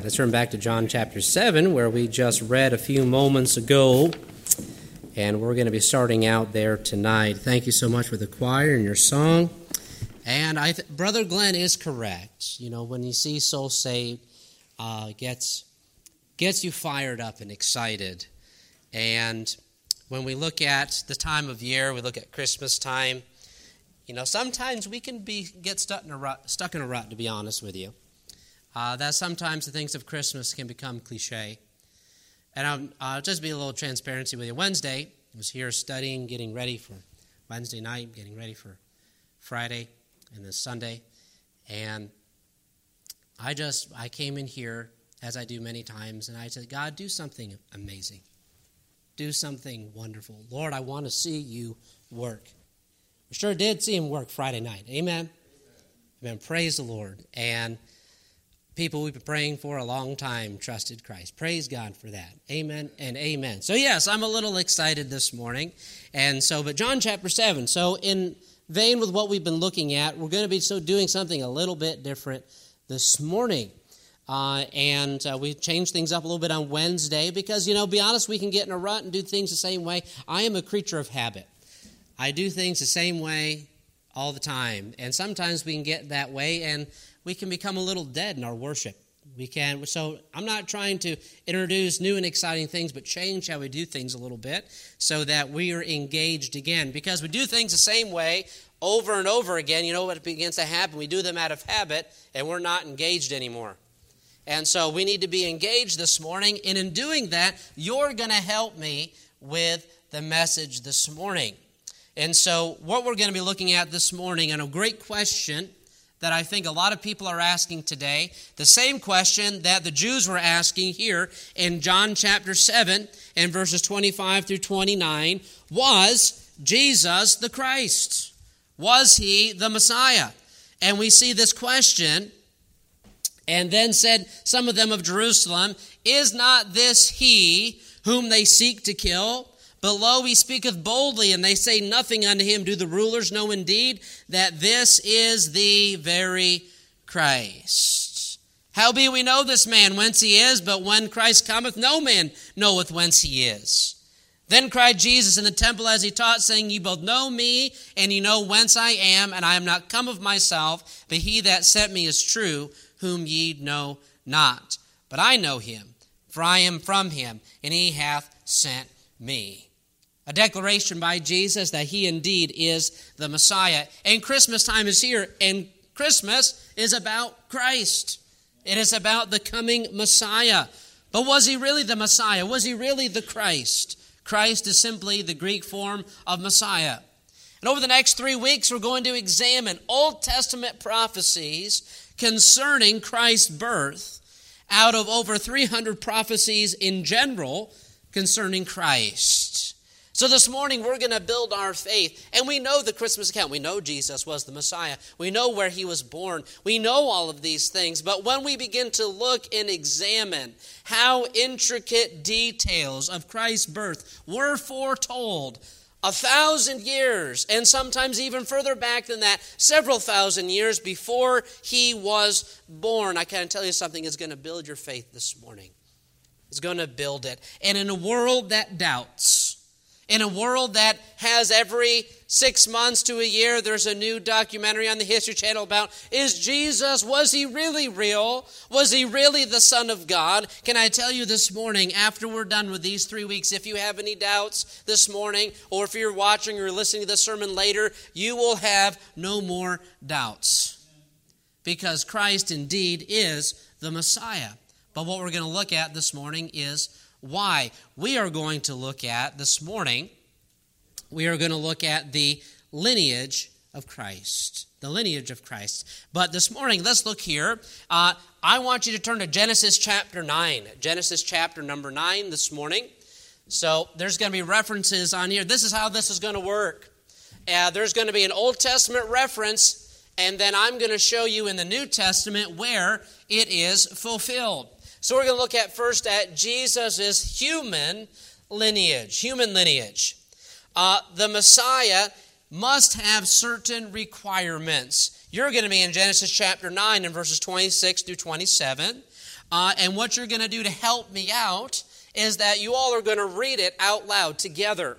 Let's turn back to John chapter 7, where we just read a few moments ago, and we're going to be starting out there tonight. Thank you so much for the choir and your song. And I th- Brother Glenn is correct. You know, when you see Soul Saved, uh, gets, gets you fired up and excited. And when we look at the time of year, we look at Christmas time, you know, sometimes we can be, get stuck in a rut, stuck in a rut, to be honest with you uh, that sometimes the things of Christmas can become cliche. And I'll, I'll just be a little transparency with you. Wednesday, I was here studying, getting ready for Wednesday night, getting ready for Friday and then Sunday. And I just, I came in here, as I do many times, and I said, God, do something amazing. Do something wonderful. Lord, I want to see you work. We sure did see him work Friday night. Amen. Amen. Amen. Praise the Lord. And people we've been praying for a long time trusted Christ. Praise God for that. Amen and amen. So, yes, I'm a little excited this morning. And so, but John chapter 7. So, in vein with what we've been looking at, we're going to be so doing something a little bit different this morning. Uh, and uh, we changed things up a little bit on Wednesday because, you know, be honest, we can get in a rut and do things the same way. I am a creature of habit. I do things the same way all the time. And sometimes we can get that way, and we can become a little dead in our worship. We can. So I'm not trying to introduce new and exciting things, but change how we do things a little bit so that we are engaged again. Because we do things the same way over and over again. You know what begins to happen? We do them out of habit, and we're not engaged anymore. And so we need to be engaged this morning. And in doing that, you're going to help me with the message this morning. And so, what we're going to be looking at this morning, and a great question that I think a lot of people are asking today, the same question that the Jews were asking here in John chapter 7 and verses 25 through 29 was Jesus the Christ? Was he the Messiah? And we see this question, and then said some of them of Jerusalem, Is not this he whom they seek to kill? Lo, he speaketh boldly, and they say nothing unto him. Do the rulers know indeed that this is the very Christ? How be we know this man whence he is, but when Christ cometh, no man knoweth whence he is. Then cried Jesus in the temple as he taught, saying, Ye both know me, and ye know whence I am, and I am not come of myself, but he that sent me is true, whom ye know not. But I know him, for I am from him, and he hath sent me a declaration by Jesus that he indeed is the Messiah. And Christmas time is here, and Christmas is about Christ. It is about the coming Messiah. But was he really the Messiah? Was he really the Christ? Christ is simply the Greek form of Messiah. And over the next three weeks, we're going to examine Old Testament prophecies concerning Christ's birth out of over 300 prophecies in general concerning Christ. So this morning we're going to build our faith. And we know the Christmas account. We know Jesus was the Messiah. We know where he was born. We know all of these things. But when we begin to look and examine how intricate details of Christ's birth were foretold, a thousand years, and sometimes even further back than that, several thousand years before he was born. I can tell you something is going to build your faith this morning. It's going to build it. And in a world that doubts, in a world that has every six months to a year, there's a new documentary on the History Channel about is Jesus, was he really real? Was he really the Son of God? Can I tell you this morning, after we're done with these three weeks, if you have any doubts this morning, or if you're watching or listening to the sermon later, you will have no more doubts. Because Christ indeed is the Messiah. But what we're going to look at this morning is why. We are going to look at this morning, we are going to look at the lineage of Christ. The lineage of Christ. But this morning, let's look here. Uh, I want you to turn to Genesis chapter 9. Genesis chapter number 9 this morning. So there's going to be references on here. This is how this is going to work. Uh, there's going to be an Old Testament reference, and then I'm going to show you in the New Testament where it is fulfilled. So we're going to look at first at Jesus' human lineage. Human lineage. Uh, the Messiah must have certain requirements. You're going to be in Genesis chapter 9 and verses 26 through 27. Uh, and what you're going to do to help me out is that you all are going to read it out loud together.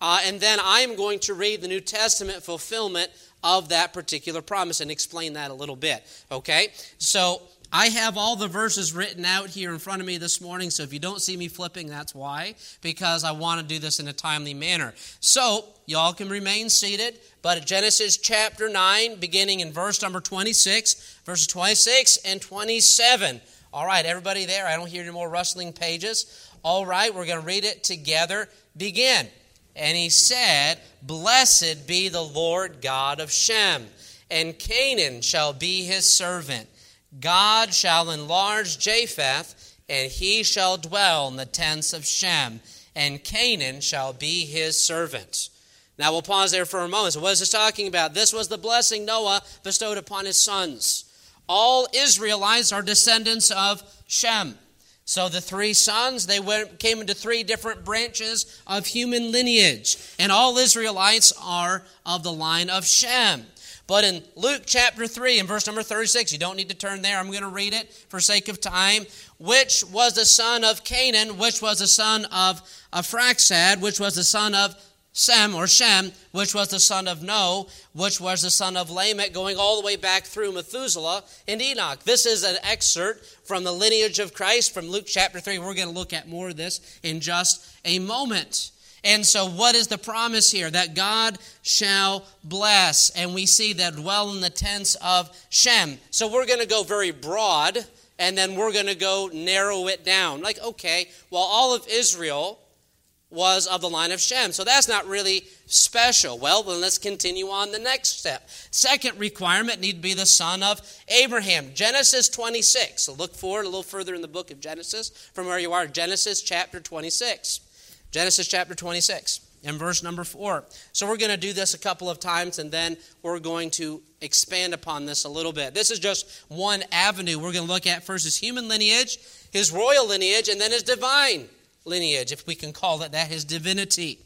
Uh, and then I'm going to read the New Testament fulfillment of that particular promise and explain that a little bit. Okay? So I have all the verses written out here in front of me this morning, so if you don't see me flipping, that's why, because I want to do this in a timely manner. So, y'all can remain seated, but Genesis chapter 9, beginning in verse number 26, verses 26 and 27. All right, everybody there? I don't hear any more rustling pages. All right, we're going to read it together. Begin. And he said, Blessed be the Lord God of Shem, and Canaan shall be his servant. God shall enlarge Japheth, and he shall dwell in the tents of Shem, and Canaan shall be his servant. Now we'll pause there for a moment. So, what is this talking about? This was the blessing Noah bestowed upon his sons. All Israelites are descendants of Shem. So the three sons, they went, came into three different branches of human lineage. And all Israelites are of the line of Shem. But in Luke chapter 3 and verse number 36, you don't need to turn there, I'm going to read it for sake of time. Which was the son of Canaan, which was the son of Arphaxad, which was the son of Sem or Shem, which was the son of Noah, which was the son of Lamech, going all the way back through Methuselah and Enoch. This is an excerpt from the lineage of Christ from Luke chapter 3. We're going to look at more of this in just a moment. And so, what is the promise here? That God shall bless. And we see that dwell in the tents of Shem. So, we're going to go very broad, and then we're going to go narrow it down. Like, okay, well, all of Israel was of the line of Shem. So, that's not really special. Well, then let's continue on the next step. Second requirement need to be the son of Abraham. Genesis 26. So, look forward a little further in the book of Genesis from where you are. Genesis chapter 26. Genesis chapter 26 and verse number 4. So we're going to do this a couple of times and then we're going to expand upon this a little bit. This is just one avenue we're going to look at first his human lineage, his royal lineage, and then his divine lineage, if we can call it that, his divinity.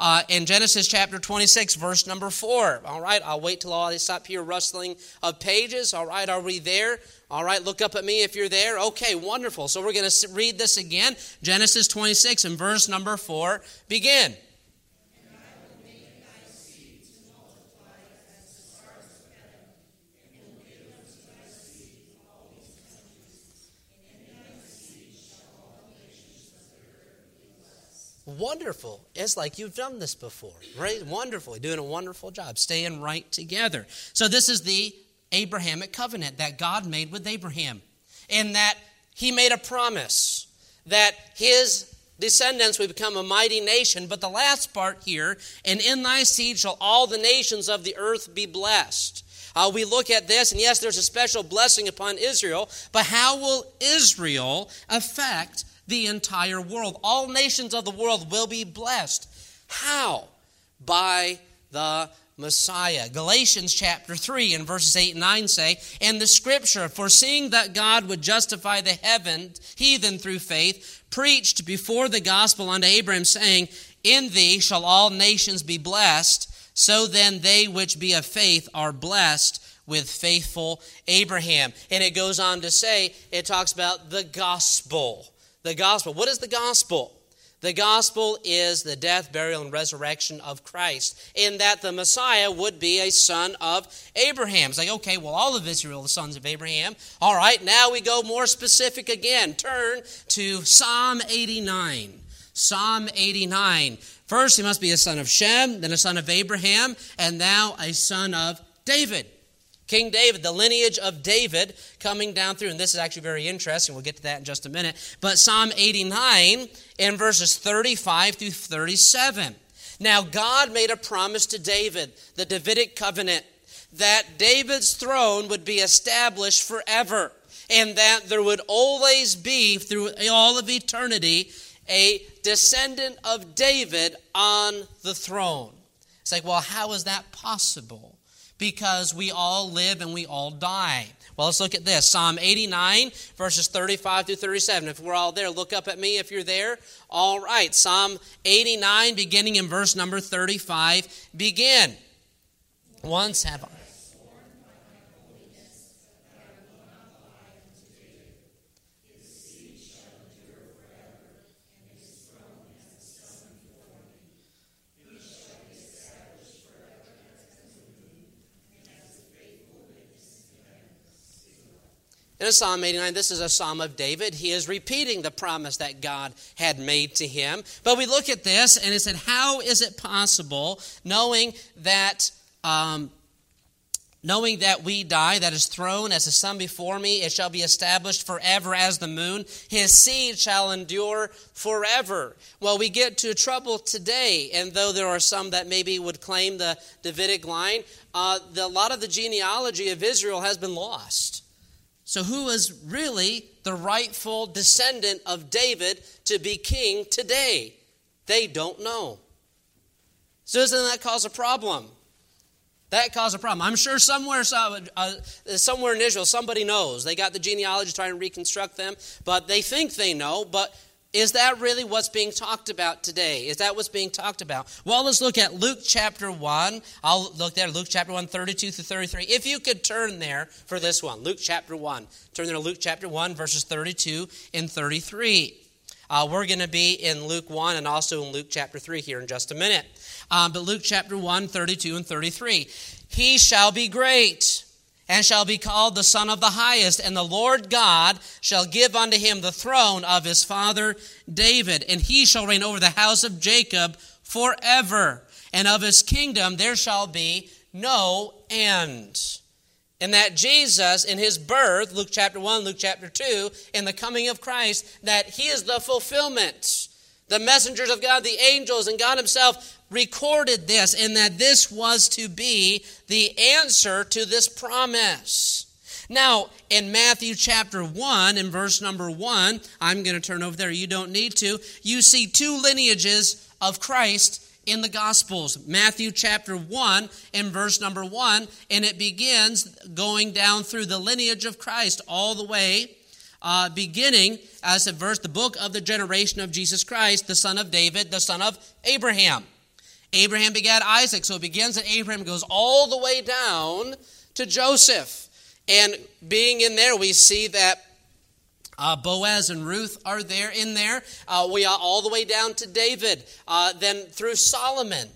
Uh, in Genesis chapter 26, verse number 4. All right, I'll wait till all I stop here rustling of pages. All right, are we there? All right, look up at me if you're there. Okay, wonderful. So we're going to read this again. Genesis 26 and verse number 4. Begin. Wonderful. It's like you've done this before, right? Wonderful. You're doing a wonderful job, staying right together. So, this is the Abrahamic covenant that God made with Abraham, in that he made a promise that his descendants would become a mighty nation. But the last part here, and in thy seed shall all the nations of the earth be blessed. Uh, we look at this, and yes, there's a special blessing upon Israel, but how will Israel affect the entire world? All nations of the world will be blessed. How? By the Messiah. Galatians chapter 3 and verses 8 and 9 say, And the scripture, foreseeing that God would justify the heathen, heathen through faith, preached before the gospel unto Abraham, saying, In thee shall all nations be blessed. So then they which be of faith are blessed with faithful Abraham. And it goes on to say, it talks about the gospel. The gospel. What is the gospel? The gospel is the death, burial, and resurrection of Christ, in that the Messiah would be a son of Abraham. It's like, okay, well, all of Israel, the sons of Abraham. All right, now we go more specific again. Turn to Psalm 89. Psalm 89. First, he must be a son of Shem, then a son of Abraham, and now a son of David. King David, the lineage of David coming down through. And this is actually very interesting. We'll get to that in just a minute. But Psalm 89 in verses 35 through 37. Now, God made a promise to David, the Davidic covenant, that David's throne would be established forever and that there would always be, through all of eternity, a descendant of David on the throne. It's like, well, how is that possible? Because we all live and we all die. Well, let's look at this Psalm 89, verses 35 through 37. If we're all there, look up at me if you're there. All right, Psalm 89, beginning in verse number 35. Begin. Once have I. in Psalm 89, this is a psalm of David. He is repeating the promise that God had made to him. But we look at this and it said, How is it possible, knowing that um, knowing that we die, that is throne as a sun before me, it shall be established forever as the moon. His seed shall endure forever. Well, we get to trouble today, and though there are some that maybe would claim the Davidic line, uh, the, a lot of the genealogy of Israel has been lost. So, who is really the rightful descendant of David to be king today? They don't know. So, doesn't that cause a problem? That caused a problem. I'm sure somewhere, uh, somewhere in Israel, somebody knows. They got the genealogy trying to reconstruct them, but they think they know. But is that really what's being talked about today? Is that what's being talked about? Well, let's look at Luke chapter 1. I'll look there, Luke chapter 1, 32 through 33. If you could turn there for this one, Luke chapter 1. Turn there to Luke chapter 1, verses 32 and 33. Uh, we're going to be in Luke 1 and also in Luke chapter 3 here in just a minute. Um, but Luke chapter 1, 32 and 33. He shall be great and shall be called the Son of the Highest, and the Lord God shall give unto him the throne of his father David, and he shall reign over the house of Jacob forever, and of his kingdom there shall be no end and that Jesus, in his birth, Luke chapter 1, Luke chapter 2, in the coming of Christ, that he is the fulfillment. The messengers of God, the angels, and God himself recorded this, and that this was to be the answer to this promise. Now, in Matthew chapter 1, in verse number 1, I'm going to turn over there, you don't need to, you see two lineages of Christ in the Gospels. Matthew chapter 1 and verse number 1, and it begins going down through the lineage of Christ all the way, uh, beginning as a verse, the book of the generation of Jesus Christ, the son of David, the son of Abraham. Abraham begat Isaac, so it begins at Abraham, goes all the way down to Joseph. And being in there, we see that uh, Boaz and Ruth are there in there. Uh, we are all the way down to David, uh, then through Solomon,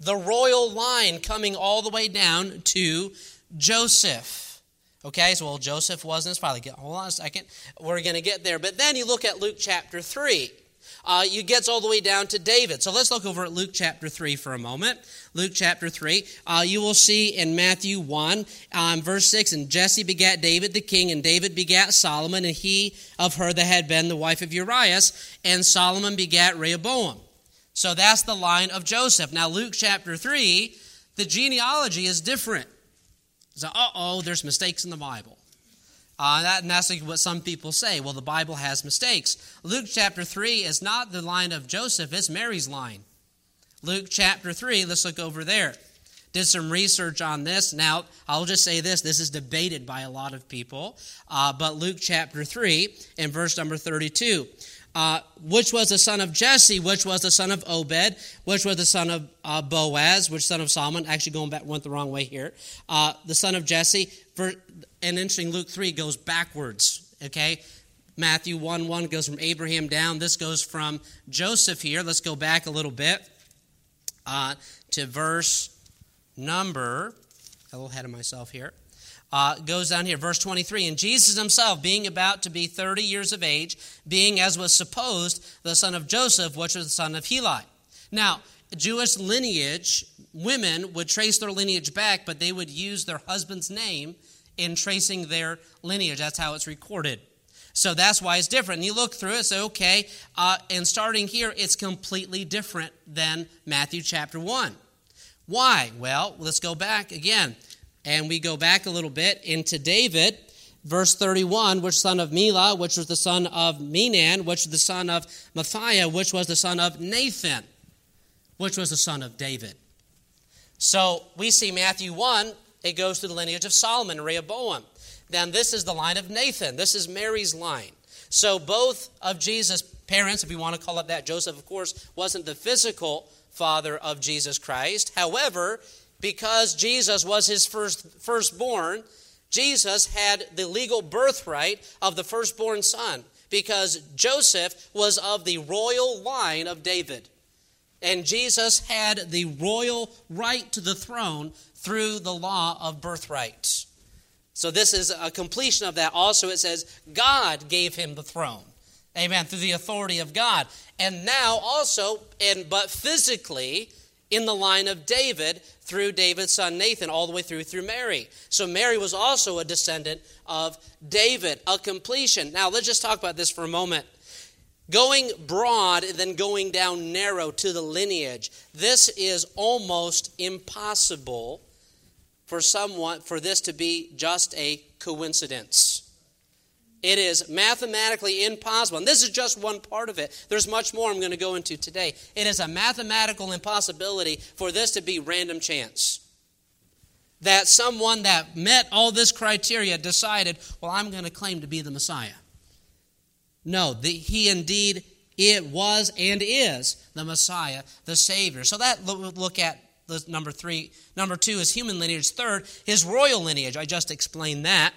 the royal line coming all the way down to Joseph. Okay, so well, Joseph wasn't his father. Hold on a second. We're going to get there. But then you look at Luke chapter 3 uh, you gets all the way down to David. So let's look over at Luke chapter 3 for a moment. Luke chapter 3. Uh, you will see in Matthew 1, um, verse 6, and Jesse begat David the king, and David begat Solomon, and he of her that had been the wife of Urias, and Solomon begat Rehoboam. So that's the line of Joseph. Now, Luke chapter 3, the genealogy is different. So, uh oh, there's mistakes in the Bible. Uh, that, and that's what some people say. Well, the Bible has mistakes. Luke chapter 3 is not the line of Joseph, it's Mary's line. Luke chapter 3, let's look over there. Did some research on this. Now, I'll just say this this is debated by a lot of people. Uh, but Luke chapter 3 and verse number 32. Uh, which was the son of Jesse, which was the son of Obed, which was the son of uh, Boaz, which son of Solomon. Actually, going back, went the wrong way here. Uh, the son of Jesse. And interesting, Luke 3 goes backwards, okay? Matthew 1 1 goes from Abraham down. This goes from Joseph here. Let's go back a little bit uh, to verse number, a little ahead of myself here. Uh, goes down here, verse 23. And Jesus himself, being about to be 30 years of age, being as was supposed the son of Joseph, which was the son of Heli. Now, Jewish lineage, women would trace their lineage back, but they would use their husband's name in tracing their lineage. That's how it's recorded. So that's why it's different. And you look through it, say, okay, uh, and starting here, it's completely different than Matthew chapter 1. Why? Well, let's go back again. And we go back a little bit into David, verse 31, which son of Melea, which was the son of Menan, which was the son of Mathiah, which was the son of Nathan, which was the son of David. So we see Matthew 1 it goes to the lineage of Solomon Rehoboam. Then this is the line of Nathan. This is Mary's line. So both of Jesus' parents, if we want to call it that, Joseph, of course, wasn't the physical father of Jesus Christ. However, because Jesus was his first firstborn, Jesus had the legal birthright of the firstborn son because Joseph was of the royal line of David. And Jesus had the royal right to the throne through the law of birthright. So this is a completion of that. Also, it says God gave him the throne. Amen. Through the authority of God. And now also, and but physically, in the line of David through David's son Nathan, all the way through through Mary. So Mary was also a descendant of David, a completion. Now let's just talk about this for a moment. Going broad and then going down narrow to the lineage. This is almost impossible for someone for this to be just a coincidence. It is mathematically impossible. And this is just one part of it. There's much more I'm going to go into today. It is a mathematical impossibility for this to be random chance. That someone that met all this criteria decided, well, I'm going to claim to be the Messiah. No, the, he indeed it was and is the Messiah, the Savior. So that look at number three. Number two is human lineage. Third, his royal lineage. I just explained that.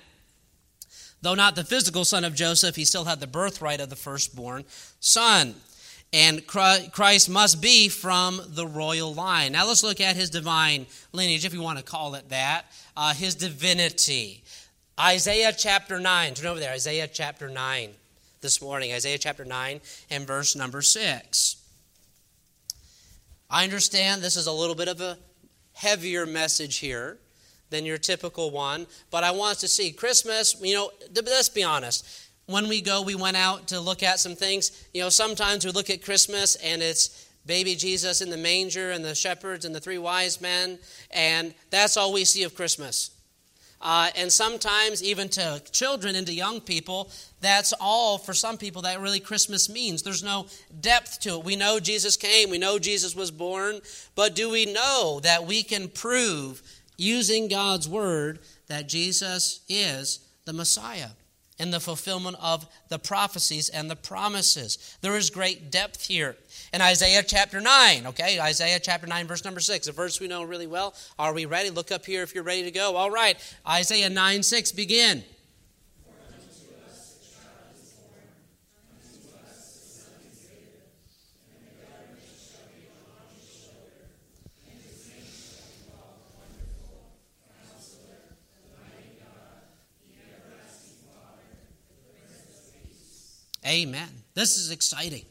Though not the physical son of Joseph, he still had the birthright of the firstborn son. And Christ must be from the royal line. Now let's look at his divine lineage, if you want to call it that, uh, his divinity. Isaiah chapter 9. Turn over there, Isaiah chapter 9 this morning. Isaiah chapter 9 and verse number 6. I understand this is a little bit of a heavier message here than your typical one. But I want us to see Christmas, you know, let's be honest. When we go, we went out to look at some things. You know, sometimes we look at Christmas and it's baby Jesus in the manger and the shepherds and the three wise men, and that's all we see of Christmas. Uh, and sometimes, even to children and to young people, that's all for some people that really Christmas means. There's no depth to it. We know Jesus came, we know Jesus was born, but do we know that we can prove using God's word that Jesus is the Messiah in the fulfillment of the prophecies and the promises. There is great depth here. In Isaiah chapter 9, okay, Isaiah chapter 9, verse number 6, a verse we know really well. Are we ready? Look up here if you're ready to go. All right, Isaiah 9 6, begin. Amen. This is exciting.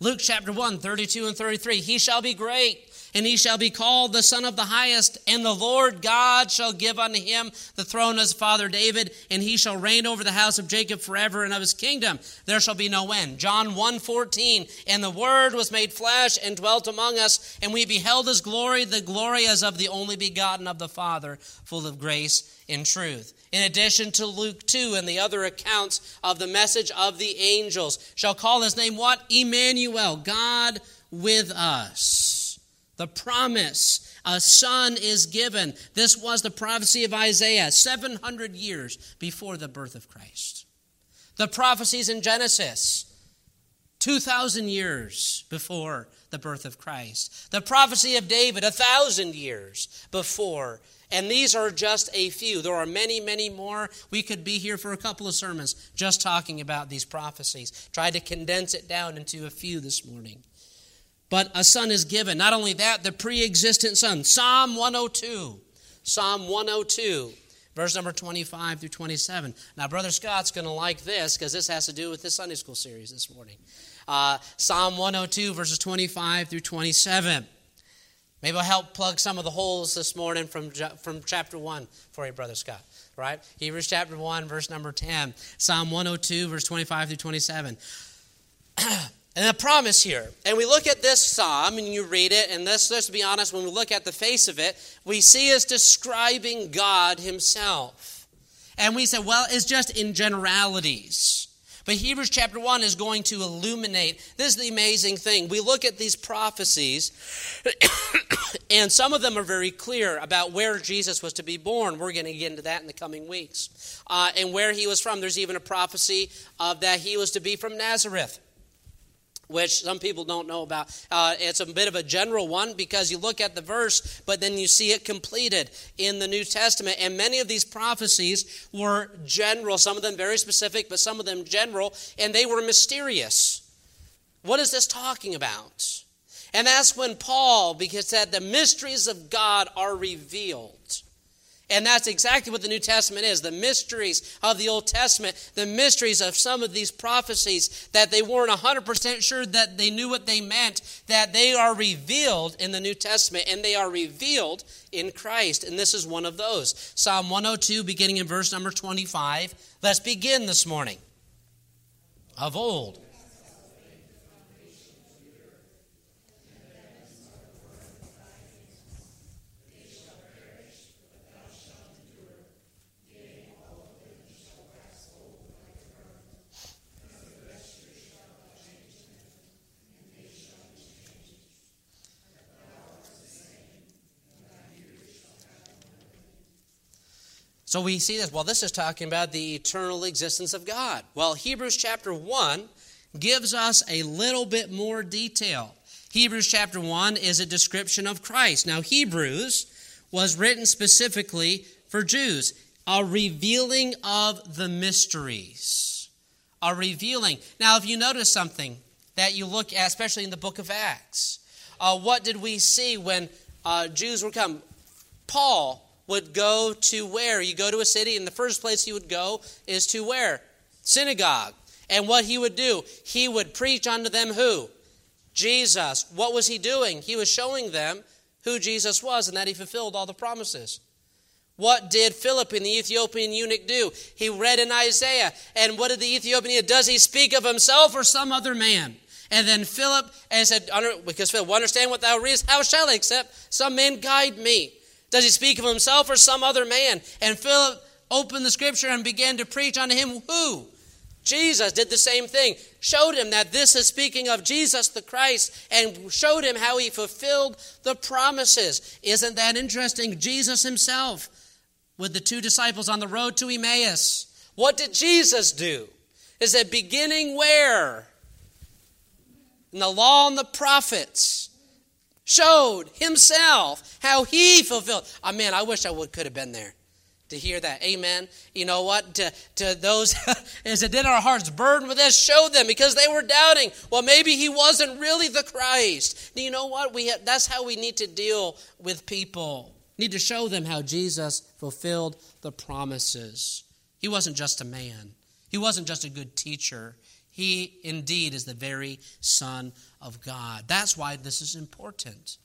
Luke chapter 1, 32 and 33. He shall be great, and he shall be called the Son of the Highest, and the Lord God shall give unto him the throne of his father David, and he shall reign over the house of Jacob forever, and of his kingdom there shall be no end. John 1 14. And the Word was made flesh and dwelt among us, and we beheld his glory, the glory as of the only begotten of the Father, full of grace and truth in addition to Luke 2 and the other accounts of the message of the angels, shall call his name what? Emmanuel, God with us. The promise, a son is given. This was the prophecy of Isaiah 700 years before the birth of Christ. The prophecies in Genesis, 2,000 years before the birth of Christ. The prophecy of David, a thousand years before and these are just a few. There are many, many more. We could be here for a couple of sermons just talking about these prophecies. Try to condense it down into a few this morning. But a son is given. Not only that, the pre existent son. Psalm 102. Psalm 102, verse number 25 through 27. Now, Brother Scott's going to like this because this has to do with this Sunday school series this morning. Uh, Psalm 102, verses 25 through 27. Maybe I'll help plug some of the holes this morning from, from chapter 1 for you, Brother Scott. Right? Hebrews chapter 1, verse number 10. Psalm 102, verse 25 through 27. and a promise here. And we look at this psalm and you read it, and let's, let's be honest, when we look at the face of it, we see it's describing God Himself. And we say, well, it's just in generalities. But Hebrews chapter 1 is going to illuminate. This is the amazing thing. We look at these prophecies, and some of them are very clear about where Jesus was to be born. We're going to get into that in the coming weeks. Uh, and where he was from. There's even a prophecy of that he was to be from Nazareth which some people don't know about. Uh, it's a bit of a general one because you look at the verse, but then you see it completed in the New Testament. And many of these prophecies were general, some of them very specific, but some of them general, and they were mysterious. What is this talking about? And that's when Paul, because said the mysteries of God are revealed. And that's exactly what the New Testament is the mysteries of the Old Testament, the mysteries of some of these prophecies that they weren't 100% sure that they knew what they meant, that they are revealed in the New Testament and they are revealed in Christ. And this is one of those. Psalm 102, beginning in verse number 25. Let's begin this morning. Of old So we see this. Well, this is talking about the eternal existence of God. Well, Hebrews chapter 1 gives us a little bit more detail. Hebrews chapter 1 is a description of Christ. Now, Hebrews was written specifically for Jews, a revealing of the mysteries. A revealing. Now, if you notice something that you look at, especially in the book of Acts, uh, what did we see when uh, Jews were come? Paul would go to where? You go to a city, and the first place he would go is to where? Synagogue. And what he would do, he would preach unto them who? Jesus. What was he doing? He was showing them who Jesus was and that he fulfilled all the promises. What did Philip and the Ethiopian eunuch do? He read in Isaiah. And what did the Ethiopian eunuch? Does he speak of himself or some other man? And then Philip and said, because Philip, understand what thou readest, how shall I accept? Some man guide me. Does he speak of himself or some other man? And Philip opened the scripture and began to preach unto him who? Jesus did the same thing. Showed him that this is speaking of Jesus the Christ and showed him how he fulfilled the promises. Isn't that interesting? Jesus himself with the two disciples on the road to Emmaus. What did Jesus do? Is it beginning where? In the law and the prophets showed himself how he fulfilled. Oh, I wish I would could have been there to hear that. Amen. You know what? To, to those, as it did our hearts burden with this, showed them because they were doubting. Well, maybe he wasn't really the Christ. Do you know what? We have, that's how we need to deal with people. Need to show them how Jesus fulfilled the promises. He wasn't just a man. He wasn't just a good teacher. He indeed is the very Son of God. That's why this is important.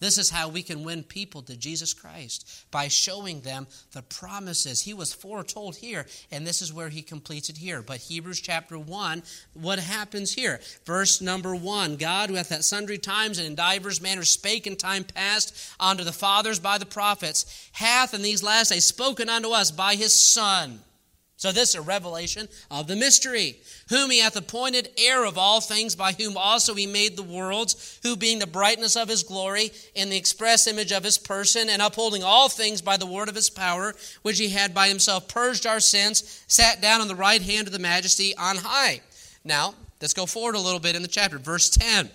This is how we can win people to Jesus Christ by showing them the promises. He was foretold here, and this is where he completes it here. But Hebrews chapter 1, what happens here? Verse number 1 God, who hath at sundry times and in divers manners spake in time past unto the fathers by the prophets, hath in these last days spoken unto us by his Son so, this is a revelation of the mystery, whom he hath appointed heir of all things, by whom also he made the worlds, who being the brightness of his glory, in the express image of his person, and upholding all things by the word of his power, which he had by himself purged our sins, sat down on the right hand of the majesty on high. Now, let's go forward a little bit in the chapter. Verse 10.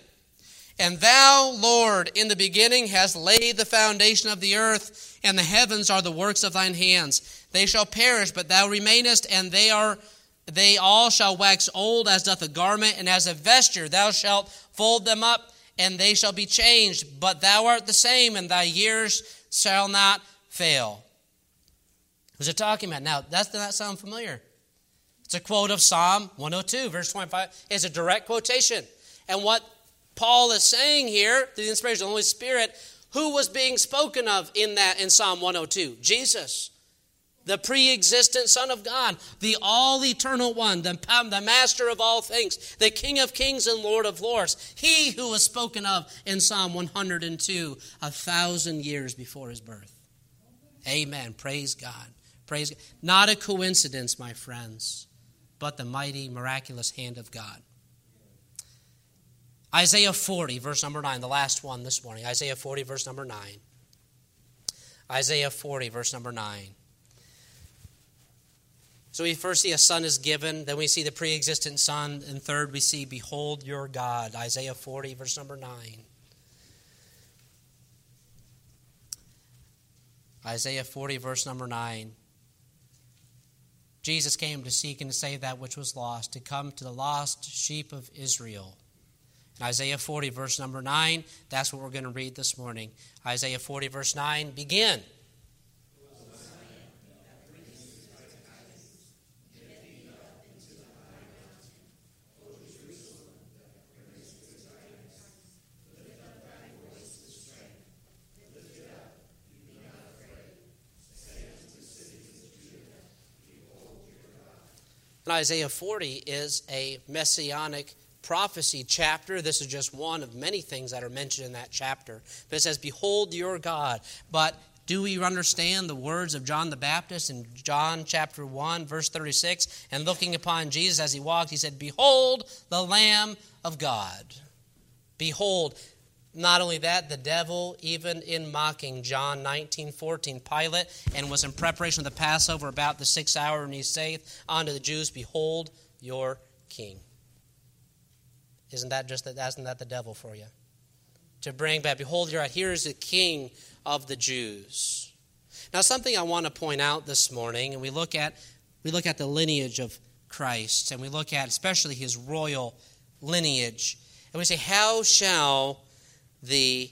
And thou, Lord, in the beginning hast laid the foundation of the earth, and the heavens are the works of thine hands. They shall perish, but thou remainest, and they are they all shall wax old as doth a garment, and as a vesture thou shalt fold them up, and they shall be changed. But thou art the same, and thy years shall not fail. Who's it talking about? Now, does that sound familiar? It's a quote of Psalm 102, verse 25. It's a direct quotation. And what Paul is saying here, through the inspiration of the Holy Spirit, who was being spoken of in that in Psalm 102? Jesus, the pre existent Son of God, the all eternal one, the, um, the master of all things, the King of kings and Lord of lords. He who was spoken of in Psalm 102 a thousand years before his birth. Amen. Praise God. Praise God. Not a coincidence, my friends, but the mighty, miraculous hand of God. Isaiah 40, verse number 9, the last one this morning. Isaiah 40, verse number 9. Isaiah 40, verse number 9. So we first see a son is given, then we see the pre existent son, and third we see, Behold your God. Isaiah 40, verse number 9. Isaiah 40, verse number 9. Jesus came to seek and to save that which was lost, to come to the lost sheep of Israel. In Isaiah 40, verse number 9, that's what we're going to read this morning. Isaiah 40, verse 9, begin. And Isaiah 40 is a messianic prophecy chapter. This is just one of many things that are mentioned in that chapter. But it says, Behold your God. But do we understand the words of John the Baptist in John chapter 1, verse 36? And looking upon Jesus as he walked, he said, Behold the Lamb of God. Behold. Not only that, the devil, even in mocking John 19, 14, Pilate, and was in preparation of the Passover about the sixth hour, and he saith unto the Jews, Behold your king. Isn't that just that? Isn't that the devil for you? To bring back, behold, you're right. Here is the king of the Jews. Now, something I want to point out this morning, and we look at we look at the lineage of Christ, and we look at especially his royal lineage, and we say, How shall the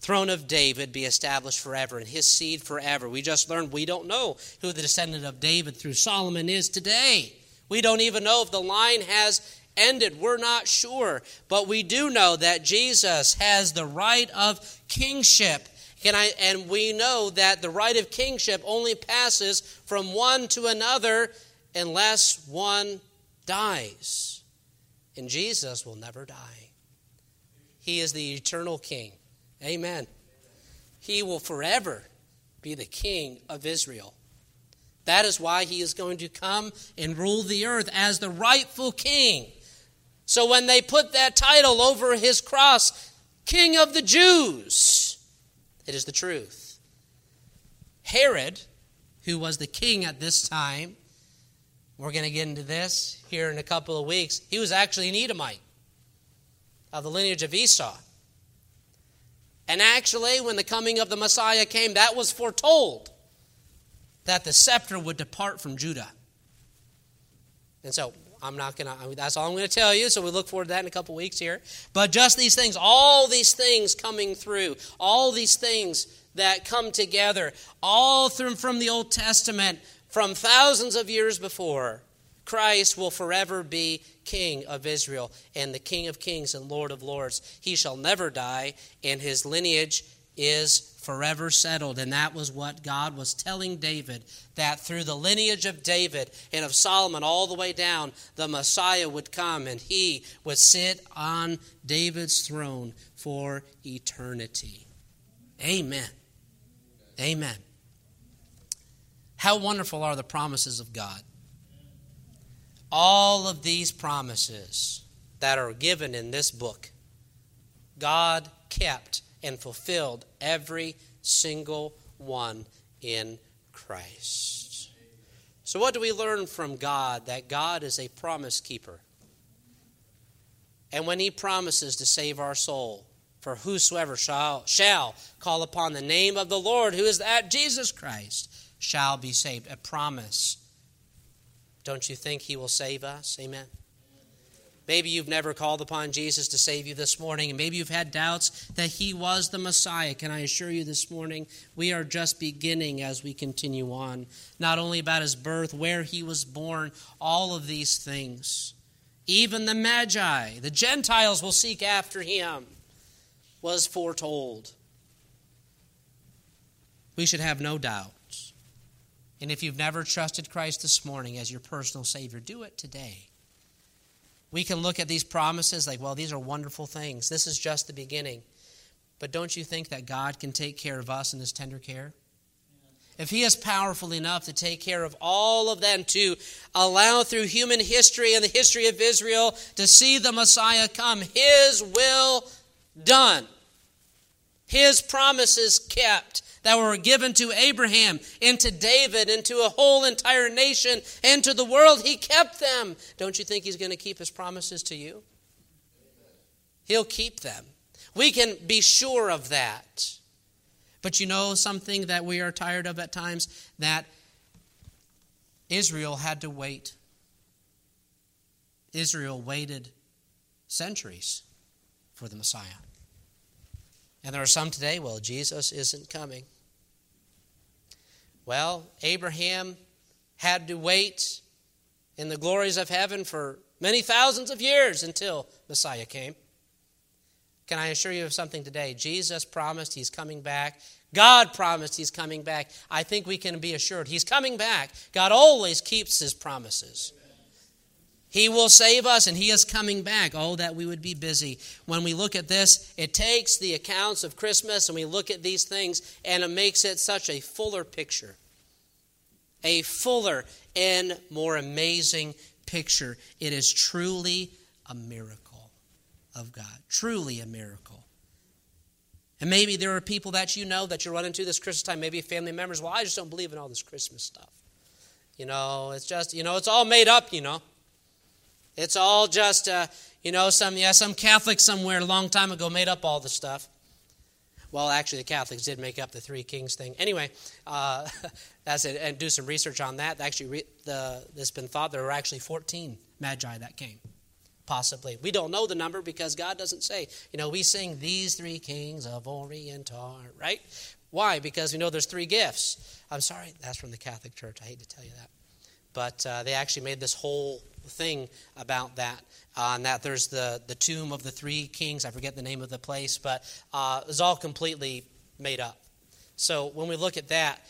throne of David be established forever and his seed forever? We just learned we don't know who the descendant of David through Solomon is today. We don't even know if the line has ended. We're not sure. But we do know that Jesus has the right of kingship can I, and we know that the right of kingship only passes from one to another unless one dies. And Jesus will never die. He is the eternal king. Amen. He will forever be the king of Israel. That is why he is going to come and rule the earth as the rightful king. So when they put that title over his cross, King of the Jews, it is the truth. Herod, who was the king at this time, we're going to get into this here in a couple of weeks. He was actually an Edomite of the lineage of Esau. And actually, when the coming of the Messiah came, that was foretold that the scepter would depart from Judah. And so I'm not going to, that's all I'm going to tell you. So we look forward to that in a couple weeks here. But just these things, all these things coming through, all these things that come together, all through from the Old Testament, from thousands of years before, Christ will forever be King of Israel and the King of kings and Lord of lords. He shall never die, and his lineage is forever settled. And that was what God was telling David that through the lineage of David and of Solomon all the way down, the Messiah would come and he would sit on David's throne for eternity. Amen. Amen. How wonderful are the promises of God! All of these promises that are given in this book, God kept and fulfilled every single one in Christ. So, what do we learn from God? That God is a promise keeper. And when He promises to save our soul, for whosoever shall, shall call upon the name of the Lord, who is that Jesus Christ, shall be saved. A promise. Don't you think He will save us? Amen. Maybe you've never called upon Jesus to save you this morning, and maybe you've had doubts that he was the Messiah. Can I assure you this morning, we are just beginning as we continue on. Not only about his birth, where he was born, all of these things. Even the Magi, the Gentiles will seek after him, was foretold. We should have no doubts. And if you've never trusted Christ this morning as your personal Savior, do it today. We can look at these promises like, well, these are wonderful things. This is just the beginning. But don't you think that God can take care of us in His tender care? If He is powerful enough to take care of all of them, to allow through human history and the history of Israel to see the Messiah come, His will done, His promises kept, that were given to Abraham and to David and to a whole entire nation and to the world. He kept them. Don't you think He's going to keep His promises to you? He'll keep them. We can be sure of that. But you know something that we are tired of at times? That Israel had to wait. Israel waited centuries for the Messiah. And there are some today, well, Jesus isn't coming. Well, Abraham had to wait in the glories of heaven for many thousands of years until Messiah came. Can I assure you of something today? Jesus promised he's coming back. God promised he's coming back. I think we can be assured he's coming back. God always keeps his promises. He will save us and He is coming back. Oh, that we would be busy. When we look at this, it takes the accounts of Christmas and we look at these things and it makes it such a fuller picture. A fuller and more amazing picture. It is truly a miracle of God. Truly a miracle. And maybe there are people that you know that you run into this Christmas time, maybe family members. Well, I just don't believe in all this Christmas stuff. You know, it's just, you know, it's all made up, you know. It's all just, uh, you know, some yeah, some Catholic somewhere a long time ago made up all the stuff. Well, actually, the Catholics did make up the three kings thing. Anyway, uh, that's it. And do some research on that. Actually, re- the, it's been thought there were actually 14 magi that came, possibly. We don't know the number because God doesn't say. You know, we sing these three kings of Orient are, right? Why? Because we know there's three gifts. I'm sorry, that's from the Catholic Church. I hate to tell you that. But uh, they actually made this whole thing about that. Uh, and that there's the, the tomb of the three kings. I forget the name of the place, but uh, it's all completely made up. So when we look at that,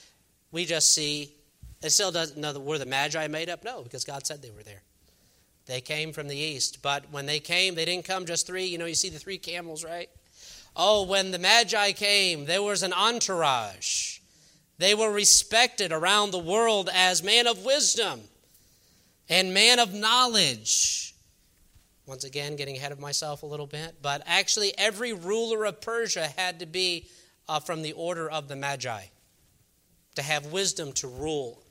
we just see it still doesn't know that were the Magi made up? No, because God said they were there. They came from the east, but when they came, they didn't come just three. You know, you see the three camels, right? Oh, when the Magi came, there was an entourage. They were respected around the world as man of wisdom and man of knowledge. Once again, getting ahead of myself a little bit, but actually, every ruler of Persia had to be uh, from the order of the Magi to have wisdom to rule.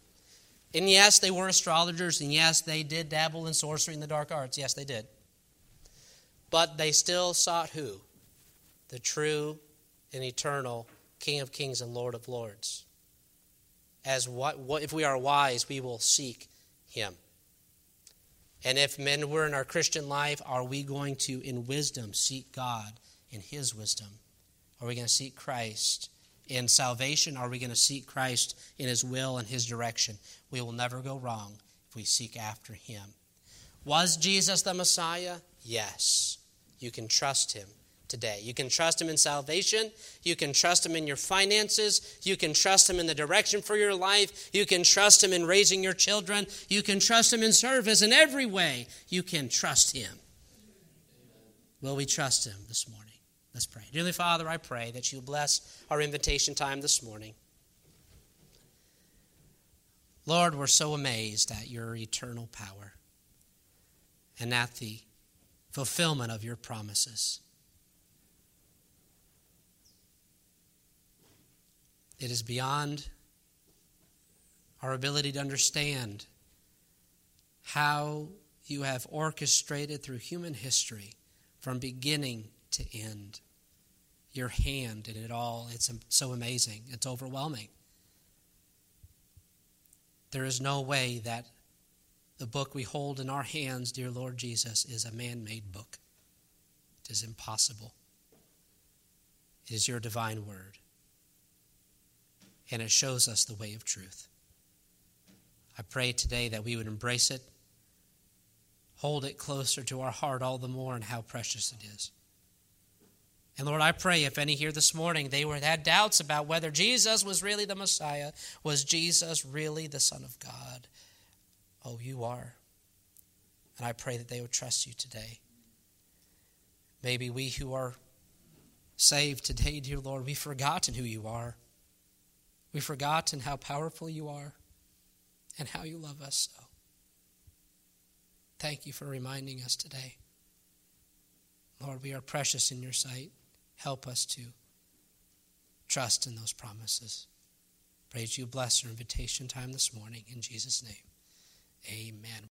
And yes, they were astrologers, and yes, they did dabble in sorcery and the dark arts. Yes, they did. But they still sought who? The true and eternal King of Kings and Lord of Lords. As what, what if we are wise, we will seek him. And if men were in our Christian life, are we going to, in wisdom, seek God in His wisdom? Are we going to seek Christ in salvation? Are we going to seek Christ in His will and His direction? We will never go wrong if we seek after Him. Was Jesus the Messiah? Yes. You can trust Him today. You can trust Him in salvation. You can trust Him in your finances. You can trust Him in the direction for your life. You can trust Him in raising your children. You can trust Him in service. In every way, you can trust Him. Will we trust Him this morning? Let's pray. Dearly Father, I pray that you bless our invitation time this morning. Lord, we're so amazed at your eternal power and at the fulfillment of your promises. It is beyond our ability to understand how you have orchestrated through human history from beginning to end your hand in it all. It's so amazing, it's overwhelming. There is no way that the book we hold in our hands, dear Lord Jesus, is a man made book. It is impossible. It is your divine word and it shows us the way of truth. I pray today that we would embrace it, hold it closer to our heart all the more, and how precious it is. And Lord, I pray if any here this morning they were had doubts about whether Jesus was really the Messiah, was Jesus really the Son of God? Oh, you are. And I pray that they would trust you today. Maybe we who are saved today, dear Lord, we've forgotten who you are. We've forgotten how powerful you are and how you love us so. Thank you for reminding us today. Lord, we are precious in your sight. Help us to trust in those promises. Praise you bless our invitation time this morning. In Jesus' name, amen.